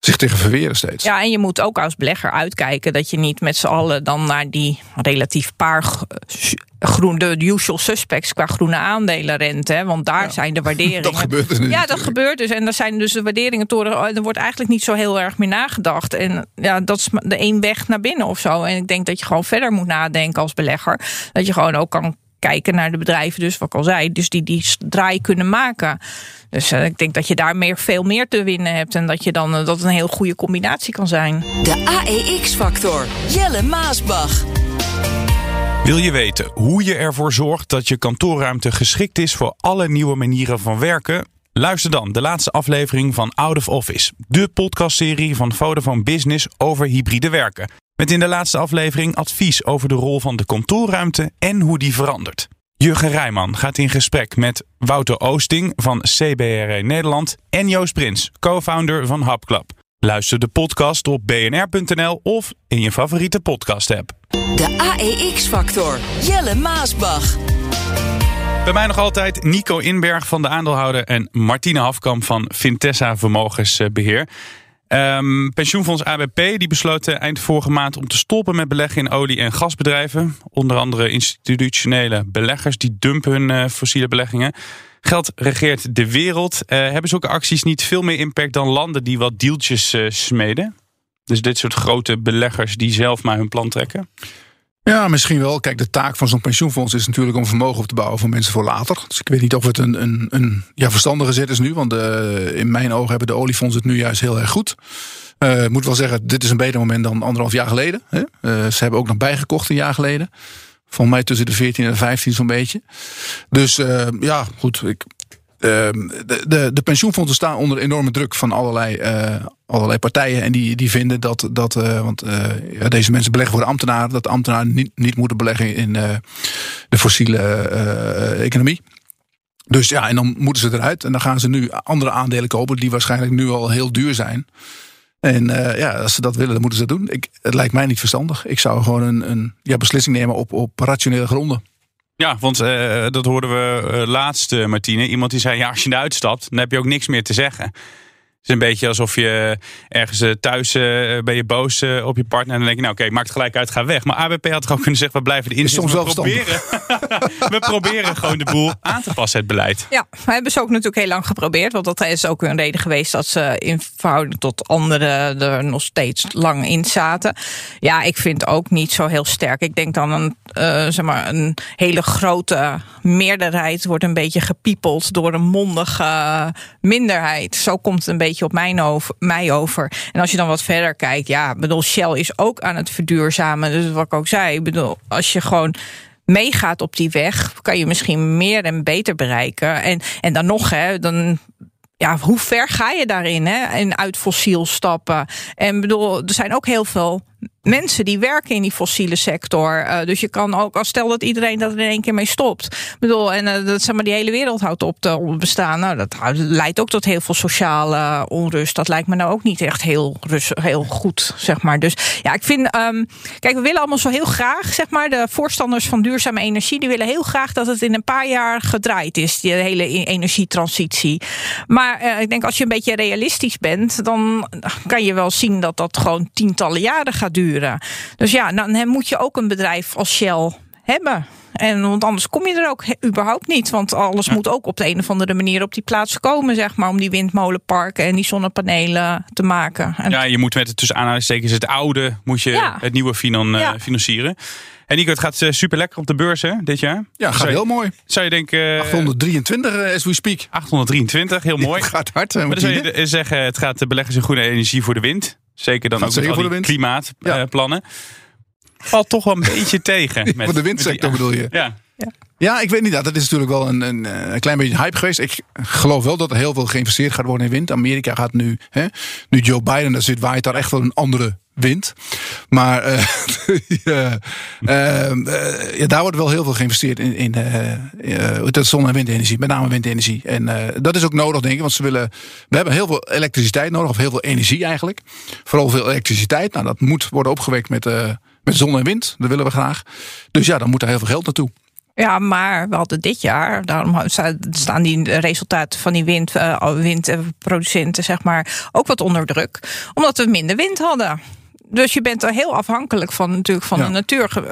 S10: zich tegen verweren steeds.
S9: Ja, en je moet ook als belegger uitkijken dat je niet met z'n allen dan naar die relatief paar groen, de usual suspects qua groene aandelen rent. Hè? Want daar ja, zijn de waarderingen.
S10: Dat gebeurt.
S9: Ja, dat gebeurt dus. En daar zijn dus de waarderingen toren. Er wordt eigenlijk niet zo heel erg meer nagedacht. En ja, dat is de één weg naar binnen of zo. En ik denk dat je gewoon verder moet nadenken als belegger. Dat je gewoon ook kan kijken naar de bedrijven, dus wat ik al zei, dus die die draai kunnen maken. Dus uh, ik denk dat je daar meer, veel meer te winnen hebt en dat je dan uh, dat een heel goede combinatie kan zijn.
S12: De AEX-factor. Jelle Maasbach.
S1: Wil je weten hoe je ervoor zorgt dat je kantoorruimte geschikt is voor alle nieuwe manieren van werken? Luister dan de laatste aflevering van Out of Office, de podcastserie van Vodafone Business over hybride werken. Met in de laatste aflevering advies over de rol van de kantoorruimte en hoe die verandert. Jurgen Rijman gaat in gesprek met Wouter Oosting van CBRE Nederland en Joost Prins, co-founder van Hubclub. Luister de podcast op bnr.nl of in je favoriete podcast-app.
S12: De AEX-factor. Jelle Maasbach.
S1: Bij mij nog altijd Nico Inberg van de aandeelhouder en Martine Hafkamp van Vintessa Vermogensbeheer. Um, pensioenfonds ABP die besloot eind vorige maand om te stoppen met beleggen in olie- en gasbedrijven. Onder andere institutionele beleggers die dumpen hun uh, fossiele beleggingen. Geld regeert de wereld. Uh, hebben zulke acties niet veel meer impact dan landen die wat deeltjes uh, smeden? Dus dit soort grote beleggers die zelf maar hun plan trekken?
S10: Ja, misschien wel. Kijk, de taak van zo'n pensioenfonds is natuurlijk om vermogen op te bouwen voor mensen voor later. Dus ik weet niet of het een, een, een ja, verstandige zet is nu. Want uh, in mijn ogen hebben de oliefondsen het nu juist heel erg goed. Uh, ik moet wel zeggen, dit is een beter moment dan anderhalf jaar geleden. Hè? Uh, ze hebben ook nog bijgekocht een jaar geleden. Volgens mij tussen de 14 en de 15 zo'n beetje. Dus ja, goed. Ik, de, de, de, pensioenfondsen staan onder enorme druk van allerlei, uh, allerlei partijen. En die, die vinden dat, dat uh, want uh, ja, deze mensen beleggen voor de ambtenaren, dat de ambtenaren niet, niet moeten beleggen in de fossiele economie. Dus ja, en dan moeten ze eruit. En dan gaan ze nu andere aandelen kopen die waarschijnlijk nu al heel duur zijn. En ja, als ze dat willen, dan moeten ze dat doen. Ik, het lijkt mij niet verstandig. Ik zou gewoon een, een ja, beslissing nemen op, op rationele gronden.
S1: Ja, want uh, dat hoorden we uh, laatst, uh, Martine. Iemand die zei, ja, als je eruit stapt, dan heb je ook niks meer te zeggen. Het is een beetje alsof je ergens thuis ben je boos op je partner. En dan denk je, nou oké, okay, maak het gelijk uit, ga weg. Maar ABP had gewoon kunnen zeggen, we blijven erin
S10: zitten.
S1: we proberen, we proberen gewoon de boel aan te passen, het beleid.
S9: Ja, we hebben ze ook natuurlijk heel lang geprobeerd. Want dat is ook een reden geweest dat ze in verhouding tot anderen er nog steeds lang in zaten. Ja, ik vind ook niet zo heel sterk. Ik denk dan een, uh, zeg maar, een hele grote meerderheid wordt een beetje gepiepeld door een mondige minderheid. Zo komt het een beetje op mijn over, mij over. En als je dan wat verder kijkt, ja, bedoel, Shell is ook aan het verduurzamen. Dus wat ik ook zei, bedoel, als je gewoon meegaat op die weg, kan je misschien meer en beter bereiken. En, en dan nog, hè, dan ja, hoe ver ga je daarin? Hè? En uit fossiel stappen. En bedoel, er zijn ook heel veel mensen die werken in die fossiele sector. Uh, dus je kan ook, als stel dat iedereen dat er in één keer mee stopt. Ik bedoel, en uh, dat zeg maar, die hele wereld houdt op te bestaan. Nou, dat leidt ook tot heel veel sociale onrust. Dat lijkt me nou ook niet echt heel, heel goed, zeg maar. Dus ja, ik vind, um, kijk, we willen allemaal zo heel graag, zeg maar, de voorstanders van duurzame energie, die willen heel graag dat het in een paar jaar gedraaid is, die hele e-, energietransitie. Maar uh, ik denk, als je een beetje realistisch bent, dan kan je wel zien dat dat gewoon tientallen jaren gaat duren. Dus ja, dan moet je ook een bedrijf als Shell hebben. En, want anders kom je er ook überhaupt niet. Want alles moet ook op de een of andere manier op die plaats komen, zeg maar. Om die windmolenparken en die zonnepanelen te maken. En
S1: ja, je moet met het tussen aanhalingstekens het oude, moet je ja. het nieuwe finan, ja. uh, financieren. En Nico, het gaat super lekker op de beurzen dit jaar.
S10: Ja, gaat heel mooi.
S1: Zou je denken...
S10: 823 uh, as we speak.
S1: 823, heel mooi.
S10: Het gaat hard.
S1: Maar dan zou je zeggen, het gaat beleggers in groene energie voor de wind. Zeker dan ook met al die klimaatplannen. Ja. Valt toch wel een beetje tegen.
S10: Met, voor de windsector bedoel je?
S1: Ja.
S10: ja. Ja, ik weet niet. Dat is natuurlijk wel een, een, een, klein beetje hype geweest. Ik geloof wel dat er heel veel geïnvesteerd gaat worden in wind. Amerika gaat nu, hè, nu Joe Biden daar zit, waait daar echt wel een andere wind. Maar uh, daar wordt wel heel veel geïnvesteerd in, in zon- en windenergie, met name windenergie. En dat is ook nodig, denk ik, want ze willen. We hebben heel veel elektriciteit nodig, of heel veel energie eigenlijk. Vooral veel elektriciteit. Nou, dat moet worden opgewekt met, met zon en wind. Dat willen we graag. Dus ja, dan moet er heel veel geld naartoe.
S9: Ja, maar we hadden dit jaar, daarom staan die resultaten van die wind, windproducenten zeg maar, ook wat onder druk. Omdat we minder wind hadden. Dus je bent er heel afhankelijk van natuurlijk van de natuur.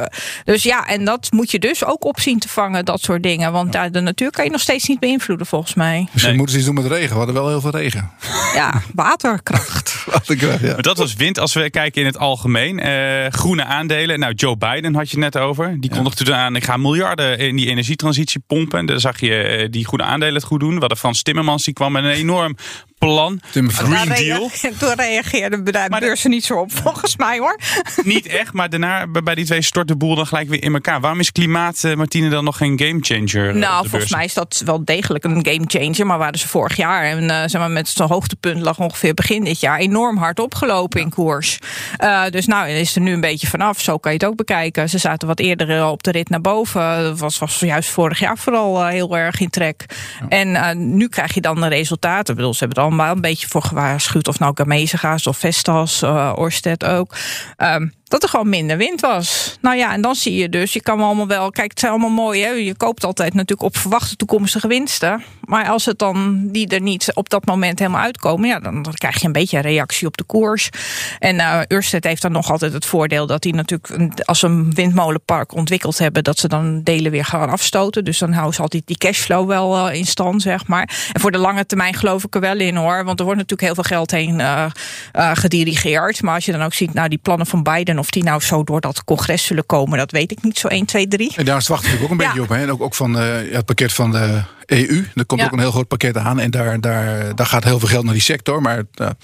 S9: Dus ja, en dat moet je dus ook op zien te vangen, dat soort dingen. Want ja. de natuur kan je nog steeds niet beïnvloeden, volgens mij.
S10: Dus nee. moeten ze iets doen met regen. We hadden wel heel veel regen.
S9: Ja, waterkracht.
S10: waterkracht ja.
S1: Maar dat was wind. Als we kijken in het algemeen. Uh, groene aandelen. Nou, Joe Biden had je net over. Die kondigde toen aan, ik ga miljarden in die energietransitie pompen. En dan zag je uh, die groene aandelen het goed doen. We hadden Frans Timmermans, die kwam met een enorm plan. Green Deal.
S9: Toen reageerde de beurs er niet zo op, volgens mij hoor.
S1: Niet echt, maar daarna bij die twee stort de boel dan gelijk weer in elkaar. Waarom is klimaat, uh, Martine, dan nog geen gamechanger?
S9: Nou, volgens mij is dat wel degelijk een gamechanger. Maar waren ze vorig jaar en uh, zeg maar, met zo'n hoogtepunt lag ongeveer begin dit jaar enorm hard opgelopen in koers. Uh, dus nou is er nu een beetje vanaf. Zo kan je het ook bekijken. Ze zaten wat eerder op de rit naar boven. Dat was, was juist vorig jaar vooral heel erg in trek. Ja. En nu krijg je dan de resultaten. Ik bedoel, ze hebben het allemaal een beetje voor gewaarschuwd. Of nou Gamesa of Vestas, Orsted ook. Um, dat er gewoon minder wind was. Nou ja, en dan zie je dus, je kan allemaal wel, kijk, het zijn allemaal mooi, hè? je koopt altijd natuurlijk op verwachte toekomstige winsten. Maar als het dan die er niet op dat moment helemaal uitkomen, ja, dan, krijg je een beetje een reactie op de koers. En uh, heeft dan nog altijd het voordeel dat die natuurlijk, als ze een windmolenpark ontwikkeld hebben, dat ze dan delen weer gaan afstoten. Dus dan houden ze altijd die cashflow wel uh, in stand, zeg maar. En voor de lange termijn geloof ik er wel in hoor, want er wordt natuurlijk heel veel geld heen uh, gedirigeerd. Maar als je dan ook ziet, nou, die plannen van Biden en of die nou zo door dat congres zullen komen, dat weet ik niet zo 1, 2, 3.
S10: En daar wacht ik ook een beetje op. Hè? En ook, ook van uh, het pakket van de EU. Er komt ja. ook een heel groot pakket aan. En daar, daar, daar gaat heel veel geld naar die sector. Maar uh, ik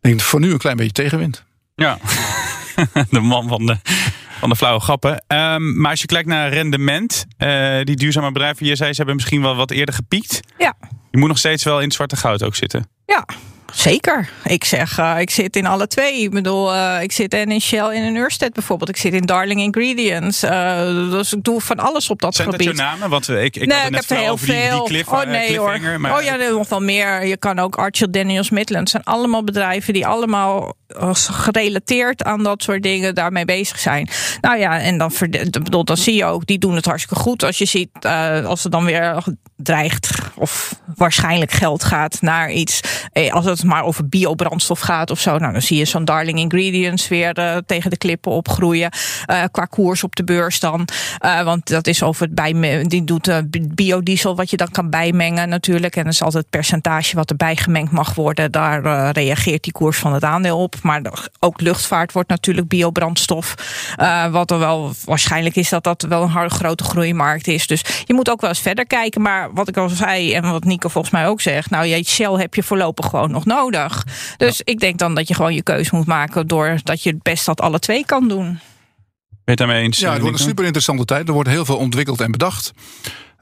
S10: denk voor nu een klein beetje tegenwind.
S1: Ja, de man van de, van de flauwe grappen. Um, maar als je kijkt naar rendement, uh, die duurzame bedrijven, je zei ze hebben misschien wel wat eerder gepiekt.
S9: Ja.
S1: Je moet nog steeds wel in het zwarte goud ook zitten.
S9: Ja, Zeker. Ik zeg, uh, ik zit in alle twee. Ik bedoel, uh, ik zit en in Shell en in Ørsted bijvoorbeeld. Ik zit in Darling Ingredients. Uh, dus ik doe van alles op dat
S1: Zijn
S9: gebied.
S1: dat je namen? Want ik, ik
S9: nee,
S1: had
S9: ik
S1: net
S9: heb heel
S1: over die,
S9: veel.
S1: die cliff,
S9: oh nee hoor.
S1: Maar...
S9: Oh ja, er nog wel meer. Je kan ook Archer Daniels Midland. zijn allemaal bedrijven die allemaal gerelateerd aan dat soort dingen daarmee bezig zijn. Nou ja, en dan, bedoel, dan zie je ook, die doen het hartstikke goed. Als je ziet, als er dan weer dreigt of waarschijnlijk geld gaat naar iets. Eh, als het maar over biobrandstof gaat of zo. Nou, dan zie je zo'n Darling Ingredients weer uh, tegen de klippen opgroeien. Uh, qua koers op de beurs dan. want dat is over het bijmengen. Die doet biodiesel wat je dan kan bijmengen natuurlijk. En dat is altijd het percentage wat er bijgemengd mag worden. Daar reageert die koers van het aandeel op. Maar ook luchtvaart wordt natuurlijk biobrandstof. wat er wel waarschijnlijk is dat dat wel een harde grote groeimarkt is. Dus je moet ook wel eens verder kijken. Maar wat ik al zei en wat Nico volgens mij ook zegt. Nou, je Shell heb je voorlopig gewoon nog nodig. Dus ik denk dan dat je gewoon je keuze moet maken doordat je het best dat alle twee kan doen.
S1: Ben je het daarmee eens?
S10: Ja, het wordt een super interessante tijd. Er wordt heel veel ontwikkeld en bedacht.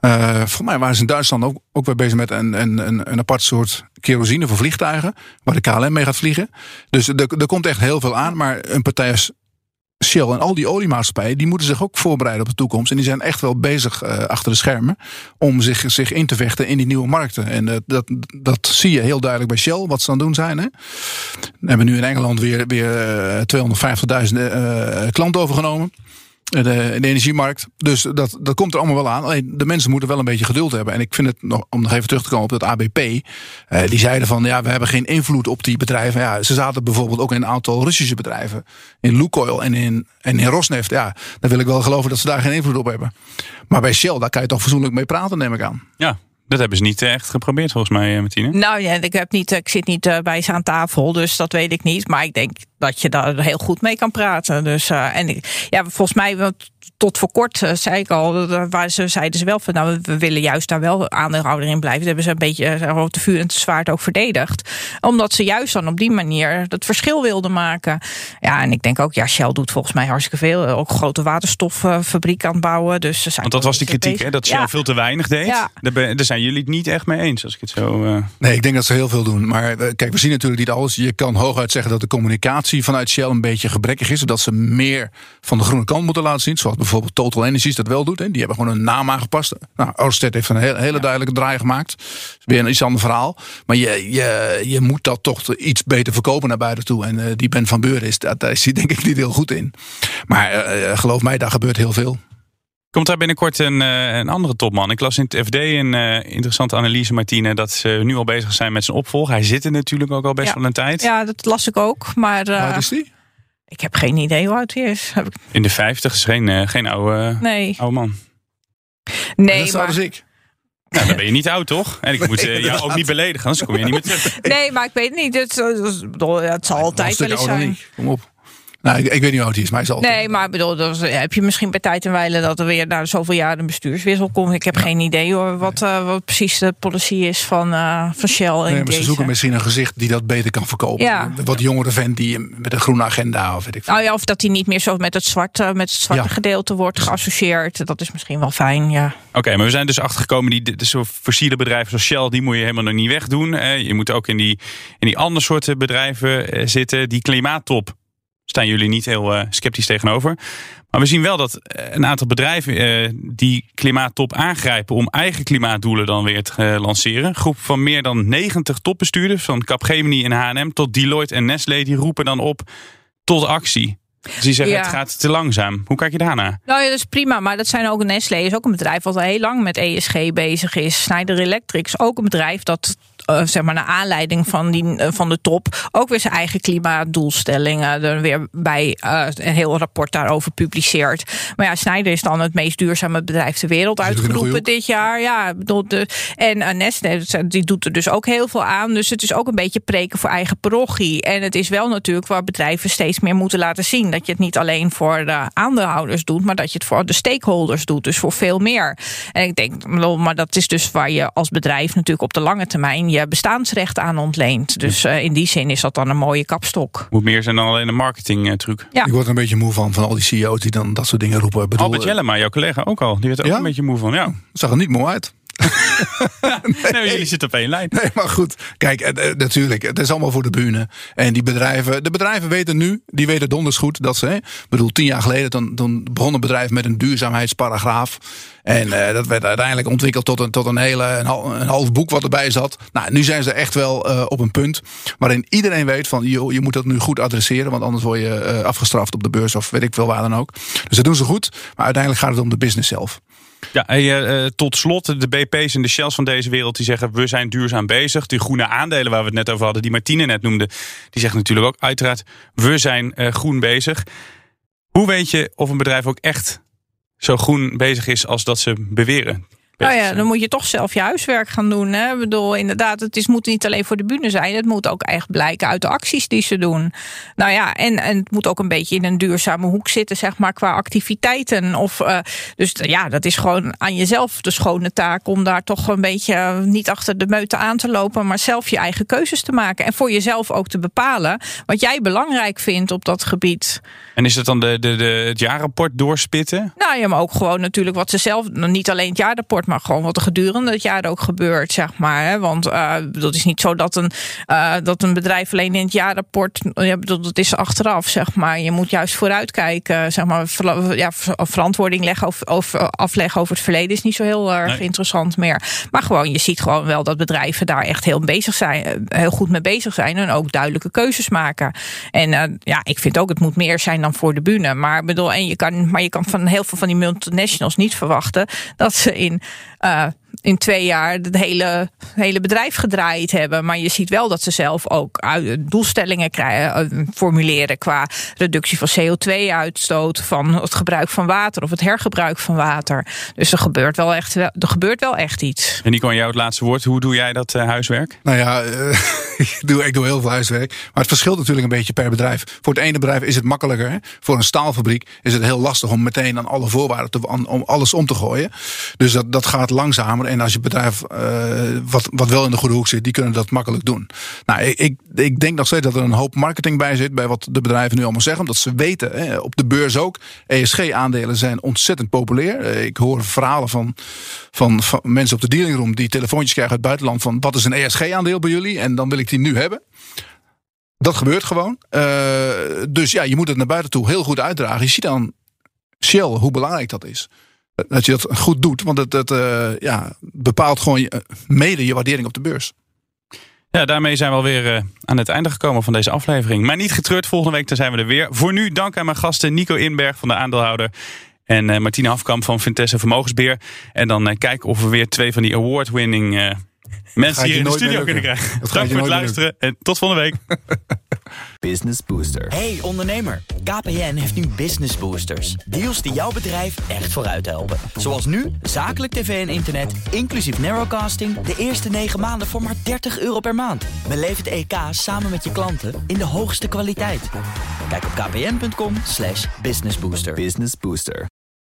S10: Uh, volgens mij waren ze in Duitsland ook, ook weer bezig met een, een, een, een apart soort kerosine voor vliegtuigen. Waar de KLM mee gaat vliegen. Dus er, er komt echt heel veel aan. Maar een partij als Shell en al die oliemaatschappijen, die moeten zich ook voorbereiden op de toekomst. En die zijn echt wel bezig uh, achter de schermen om zich, zich in te vechten in die nieuwe markten. En uh, dat, dat zie je heel duidelijk bij Shell, wat ze aan het doen zijn. Hè. We hebben nu in Engeland weer, weer uh, 250.000 klanten overgenomen. De, de, energiemarkt. Dus dat, dat komt er allemaal wel aan. Alleen de mensen moeten wel een beetje geduld hebben. En ik vind het nog, om nog even terug te komen op dat ABP. Eh, die zeiden van ja, we hebben geen invloed op die bedrijven. Ja, ze zaten bijvoorbeeld ook in een aantal Russische bedrijven. In Lukoil en in, en in Rosneft. Ja, dan wil ik wel geloven dat ze daar geen invloed op hebben. Maar bij Shell, daar kan je toch fatsoenlijk mee praten, neem ik aan.
S1: Ja, dat hebben ze niet echt geprobeerd volgens mij, Martine.
S9: Nou ja, ik, heb niet, ik zit niet bij ze aan tafel, dus dat weet ik niet. Maar ik denk dat je daar heel goed mee kan praten. Dus, uh, en ja, volgens mij, tot voor kort uh, zei ik al, waar ze zeiden ze wel van, nou, we willen juist daar wel aandeelhouder in blijven. Dat hebben ze een beetje uh, te vuur en te zwaard ook verdedigd. Omdat ze juist dan op die manier het verschil wilden maken. Ja, en ik denk ook, ja, Shell doet volgens mij hartstikke veel. Ook grote waterstoffabriek aan het bouwen. Dus ze zijn
S1: Want dat was die kritiek, hè, dat Shell ja. veel te weinig deed. Ja. Daar, daar, zijn jullie het niet echt mee eens, als ik het zo... Uh...
S10: Nee, ik denk dat ze heel veel doen. Maar kijk, we zien natuurlijk niet alles. Je kan hooguit zeggen dat de communicatie vanuit Shell een beetje gebrekkig is. Zodat ze meer van de groene kant moeten laten zien. Zoals bijvoorbeeld Total Energies dat wel doet. Hè. Die hebben gewoon een naam aangepast. Nou, Orsted heeft een hele, hele duidelijke draai gemaakt. Dat is weer een iets ander verhaal. Maar je, je, je moet dat toch iets beter verkopen naar buiten toe. En uh, die Ben van Beuren is, daar, is hij denk ik niet heel goed in. Maar uh, geloof mij, daar gebeurt heel veel.
S1: Komt daar binnenkort een, een andere topman? Ik las in het FD een uh, interessante analyse, Martine, dat ze nu al bezig zijn met zijn opvolger. Hij zit er natuurlijk ook al best
S9: ja.
S1: wel een tijd.
S9: Ja, dat las ik ook. Maar, uh,
S10: Waar is die?
S9: Ik heb geen idee hoe oud hij is. Heb ik...
S1: In de 50 is geen, geen oude,
S9: nee.
S1: oude man.
S9: Nee,
S10: dat maar... ik.
S1: Nou, dan ben je niet oud, toch? En ik nee, moet uh, jou ook niet beledigen, anders kom je niet meer terug.
S9: Nee, maar ik weet niet. Het, het zal altijd wel eens zijn.
S10: Kom op. Nou, ik, ik, weet niet hoe oud hij is, maar hij zal.
S9: Nee, maar bedoel, dus heb je misschien bij tijd en wijle dat er weer na zoveel jaar een bestuurswissel komt. Ik heb ja. geen idee hoor, wat, nee. uh, wat precies de policy is van, uh, van Shell.
S10: Nee,
S9: in
S10: maar ze zoeken misschien een gezicht die dat beter kan verkopen.
S9: Ja.
S10: Wat jongere vent die met een groene agenda of weet ik veel.
S9: Nou ja, of dat hij niet meer zo met het zwarte, met het zwarte ja. gedeelte wordt geassocieerd. Dat is misschien wel fijn, ja.
S1: Oké, okay, maar we zijn dus achtergekomen, die de, zo fossiele bedrijven zoals Shell, die moet je helemaal nog niet wegdoen. Eh, je moet ook in die, in die andere soorten bedrijven eh, zitten. Die klimaattop staan jullie niet heel uh, sceptisch tegenover. Maar we zien wel dat een aantal bedrijven uh, die klimaattop aangrijpen om eigen klimaatdoelen dan weer te uh, lanceren. Een groep van meer dan 90 topbestuurders van Capgemini en H&M tot Deloitte en Nestlé die roepen dan op tot actie. Dus die zeggen
S9: Ja.
S1: het gaat te langzaam. Hoe kijk je daarnaar?
S9: Nou ja, dat is prima. Maar dat zijn ook Nestlé is ook een bedrijf wat al heel lang met ESG bezig is. Schneider Electric is ook een bedrijf dat uh, zeg maar naar aanleiding van, die, uh, van de top ook weer zijn eigen klimaatdoelstellingen er weer bij uh, een heel rapport daarover publiceert. Maar ja, Schneider is dan het meest duurzame bedrijf ter wereld
S10: er
S9: uitgeroepen dit jaar. Ja, bedoel, de, en Nestlé die doet er dus ook heel veel aan. Dus het is ook een beetje preken voor eigen parochie. En het is wel natuurlijk waar bedrijven steeds meer moeten laten zien dat je het niet alleen voor de aandeelhouders doet, maar dat je het voor de stakeholders doet. Dus voor veel meer. En ik denk, maar dat is dus waar je als bedrijf natuurlijk op de lange termijn je bestaansrecht aan ontleent. Dus uh, in die zin is dat dan een mooie kapstok.
S1: Moet meer zijn dan alleen een marketingtruc.
S9: Ja.
S10: Ik word er een beetje moe van, van al die CEO's die dan dat soort dingen roepen. Bedoel,
S1: Albert Jellema, jouw collega ook al. Die werd er ook
S10: Ja?
S1: een beetje moe van. Ja.
S10: Het zag er niet mooi uit.
S1: nee, jullie zitten op één lijn.
S10: Nee, maar goed. Kijk, eh, eh, natuurlijk, het is allemaal voor de bühne. En die bedrijven, de bedrijven weten nu, die weten donders goed dat ze, hè, ik bedoel, tien jaar geleden, dan, dan begon een bedrijf met een duurzaamheidsparagraaf. En eh, dat werd uiteindelijk ontwikkeld tot een, tot een hele een, hal- een half boek wat erbij zat. Nou, nu zijn ze echt wel op een punt waarin iedereen weet van joh, je moet dat nu goed adresseren, want anders word je afgestraft op de beurs of weet ik veel waar dan ook. Dus dat doen ze goed, maar uiteindelijk gaat het om de business zelf.
S1: Ja, hey, eh, eh, tot slot, de BP's en de Shells van deze wereld die zeggen we zijn duurzaam bezig. Die groene aandelen waar we het net over hadden, die Martine net noemde, die zeggen natuurlijk ook uiteraard we zijn eh, groen bezig. Hoe weet je of een bedrijf ook echt zo groen bezig is als dat ze beweren?
S9: Nou ja, dan moet je toch zelf je huiswerk gaan doen. Hè? Ik bedoel, inderdaad, het is, moet niet alleen voor de bühne zijn. Het moet ook echt blijken uit de acties die ze doen. Nou ja, en, en het moet ook een beetje in een duurzame hoek zitten, zeg maar, qua activiteiten. Of, eh, dus ja, dat is gewoon aan jezelf de schone taak om daar toch een beetje eh, niet achter de meute aan te lopen, maar zelf je eigen keuzes te maken. En voor jezelf ook te bepalen wat jij belangrijk vindt op dat gebied.
S1: En is het dan de, de, de, het jaarrapport doorspitten?
S9: Nou ja, maar ook gewoon natuurlijk wat ze zelf, niet alleen het jaarrapport, maar gewoon wat er gedurende het jaar ook gebeurt, zeg maar. Hè? Want uh, dat is niet zo dat een, uh, dat een bedrijf alleen in het jaarrapport, ja, dat is achteraf, zeg maar. Je moet juist vooruitkijken, zeg maar. Ver, ja, verantwoording leggen over, over, afleggen over het verleden is niet zo heel erg nee. interessant meer. Maar gewoon, je ziet gewoon wel dat bedrijven daar echt heel bezig zijn, heel goed mee bezig zijn en ook duidelijke keuzes maken. En uh, ja, ik vind ook, het moet meer zijn dan voor de bühne. Maar bedoel, en je kan, maar je kan van heel veel van die multinationals niet verwachten dat ze in uh, in twee jaar het hele, hele bedrijf gedraaid hebben. Maar je ziet wel dat ze zelf ook doelstellingen krijgen, formuleren qua reductie van CO2-uitstoot, van het gebruik van water of het hergebruik van water. Dus er gebeurt wel echt, er gebeurt wel echt iets.
S1: En Nico, aan jou het laatste woord. Hoe doe jij dat uh, huiswerk?
S10: Nou ja, uh, ik, doe, ik doe heel veel huiswerk. Maar het verschilt natuurlijk een beetje per bedrijf. Voor het ene bedrijf is het makkelijker. Hè? Voor een staalfabriek is het heel lastig om meteen aan alle voorwaarden te, aan, om alles om te gooien. Dus dat, dat gaat langzamer. En als je bedrijf uh, wat, wat wel in de goede hoek zit, die kunnen dat makkelijk doen. Nou, ik, ik denk nog steeds dat er een hoop marketing bij zit, bij wat de bedrijven nu allemaal zeggen. Omdat ze weten, hè, op de beurs ook, ESG-aandelen zijn ontzettend populair. Ik hoor verhalen van, van, van mensen op de dealingroom die telefoontjes krijgen uit het buitenland van wat is een ESG-aandeel bij jullie? En dan wil ik die nu hebben. Dat gebeurt gewoon. Uh, dus ja, je moet het naar buiten toe heel goed uitdragen. Je ziet dan Shell hoe belangrijk dat is dat je dat goed doet. Want het, het uh, ja, bepaalt gewoon je, mede je waardering op de beurs.
S1: Ja, daarmee zijn we alweer uh, aan het einde gekomen van deze aflevering. Maar niet getreurd, volgende week zijn we er weer. Voor nu dank aan mijn gasten Nico Inberg van de aandeelhouder. En Martine Hafkamp van Vintesse Vermogensbeheer. En dan kijken of we weer twee van die award-winning mensen hier in de studio kunnen krijgen. Dank voor het luisteren en tot volgende week.
S13: Business Booster. Hey ondernemer, KPN heeft nu Business Boosters. Deals die jouw bedrijf echt vooruit helpen. Zoals nu, zakelijk tv en internet, inclusief narrowcasting... de eerste 9 maanden voor maar 30 euro per maand. Beleef het EK samen met je klanten in de hoogste kwaliteit. Kijk op kpn.com businessbooster.
S14: Business Booster.